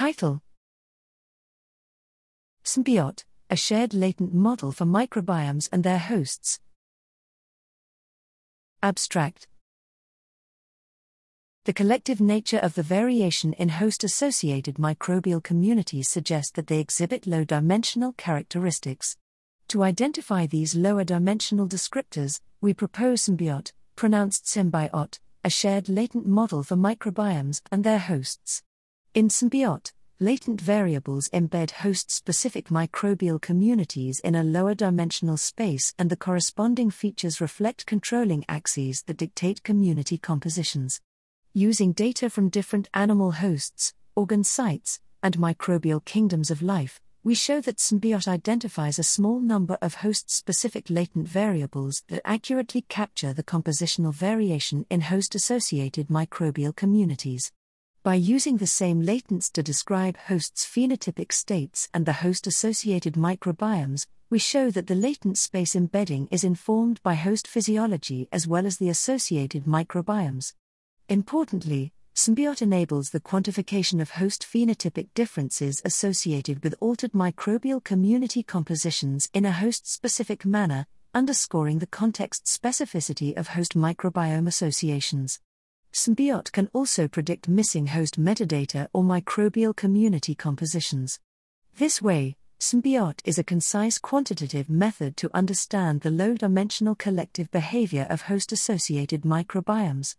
Title SMbiot, a shared latent model for microbiomes and their hosts. Abstract The collective nature of the variation in host associated microbial communities suggests that they exhibit low dimensional characteristics. To identify these lower dimensional descriptors, we propose SMbiot, pronounced Symbiot, a shared latent model for microbiomes and their hosts. In SMbiot, latent variables embed host specific microbial communities in a lower dimensional space, and the corresponding features reflect controlling axes that dictate community compositions. Using data from different animal hosts, organ sites, and microbial kingdoms of life, we show that SMbiot identifies a small number of host specific latent variables that accurately capture the compositional variation in host associated microbial communities. By using the same latents to describe hosts' phenotypic states and the host associated microbiomes, we show that the latent space embedding is informed by host physiology as well as the associated microbiomes. Importantly, SMbiot enables the quantification of host phenotypic differences associated with altered microbial community compositions in a host specific manner, underscoring the context specificity of host microbiome associations. SMbiot can also predict missing host metadata or microbial community compositions. This way, SMbiot is a concise quantitative method to understand the low dimensional collective behavior of host associated microbiomes.